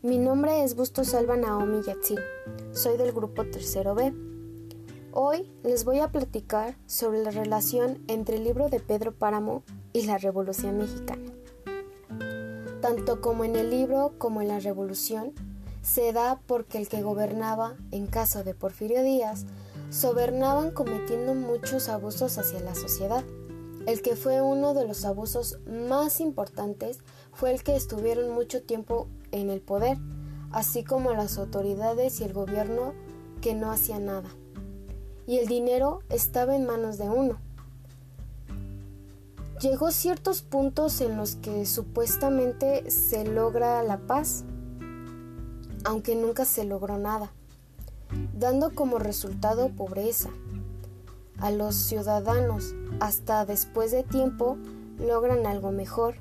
Mi nombre es Bustos Salva Naomi Yatzil. Soy del grupo Tercero B. Hoy les voy a platicar sobre la relación entre el libro de Pedro Páramo y la Revolución Mexicana. Tanto como en el libro como en la Revolución, se da porque el que gobernaba, en caso de Porfirio Díaz, sobernaban cometiendo muchos abusos hacia la sociedad. El que fue uno de los abusos más importantes fue el que estuvieron mucho tiempo en el poder, así como las autoridades y el gobierno que no hacía nada. Y el dinero estaba en manos de uno. Llegó ciertos puntos en los que supuestamente se logra la paz, aunque nunca se logró nada, dando como resultado pobreza. A los ciudadanos, hasta después de tiempo, logran algo mejor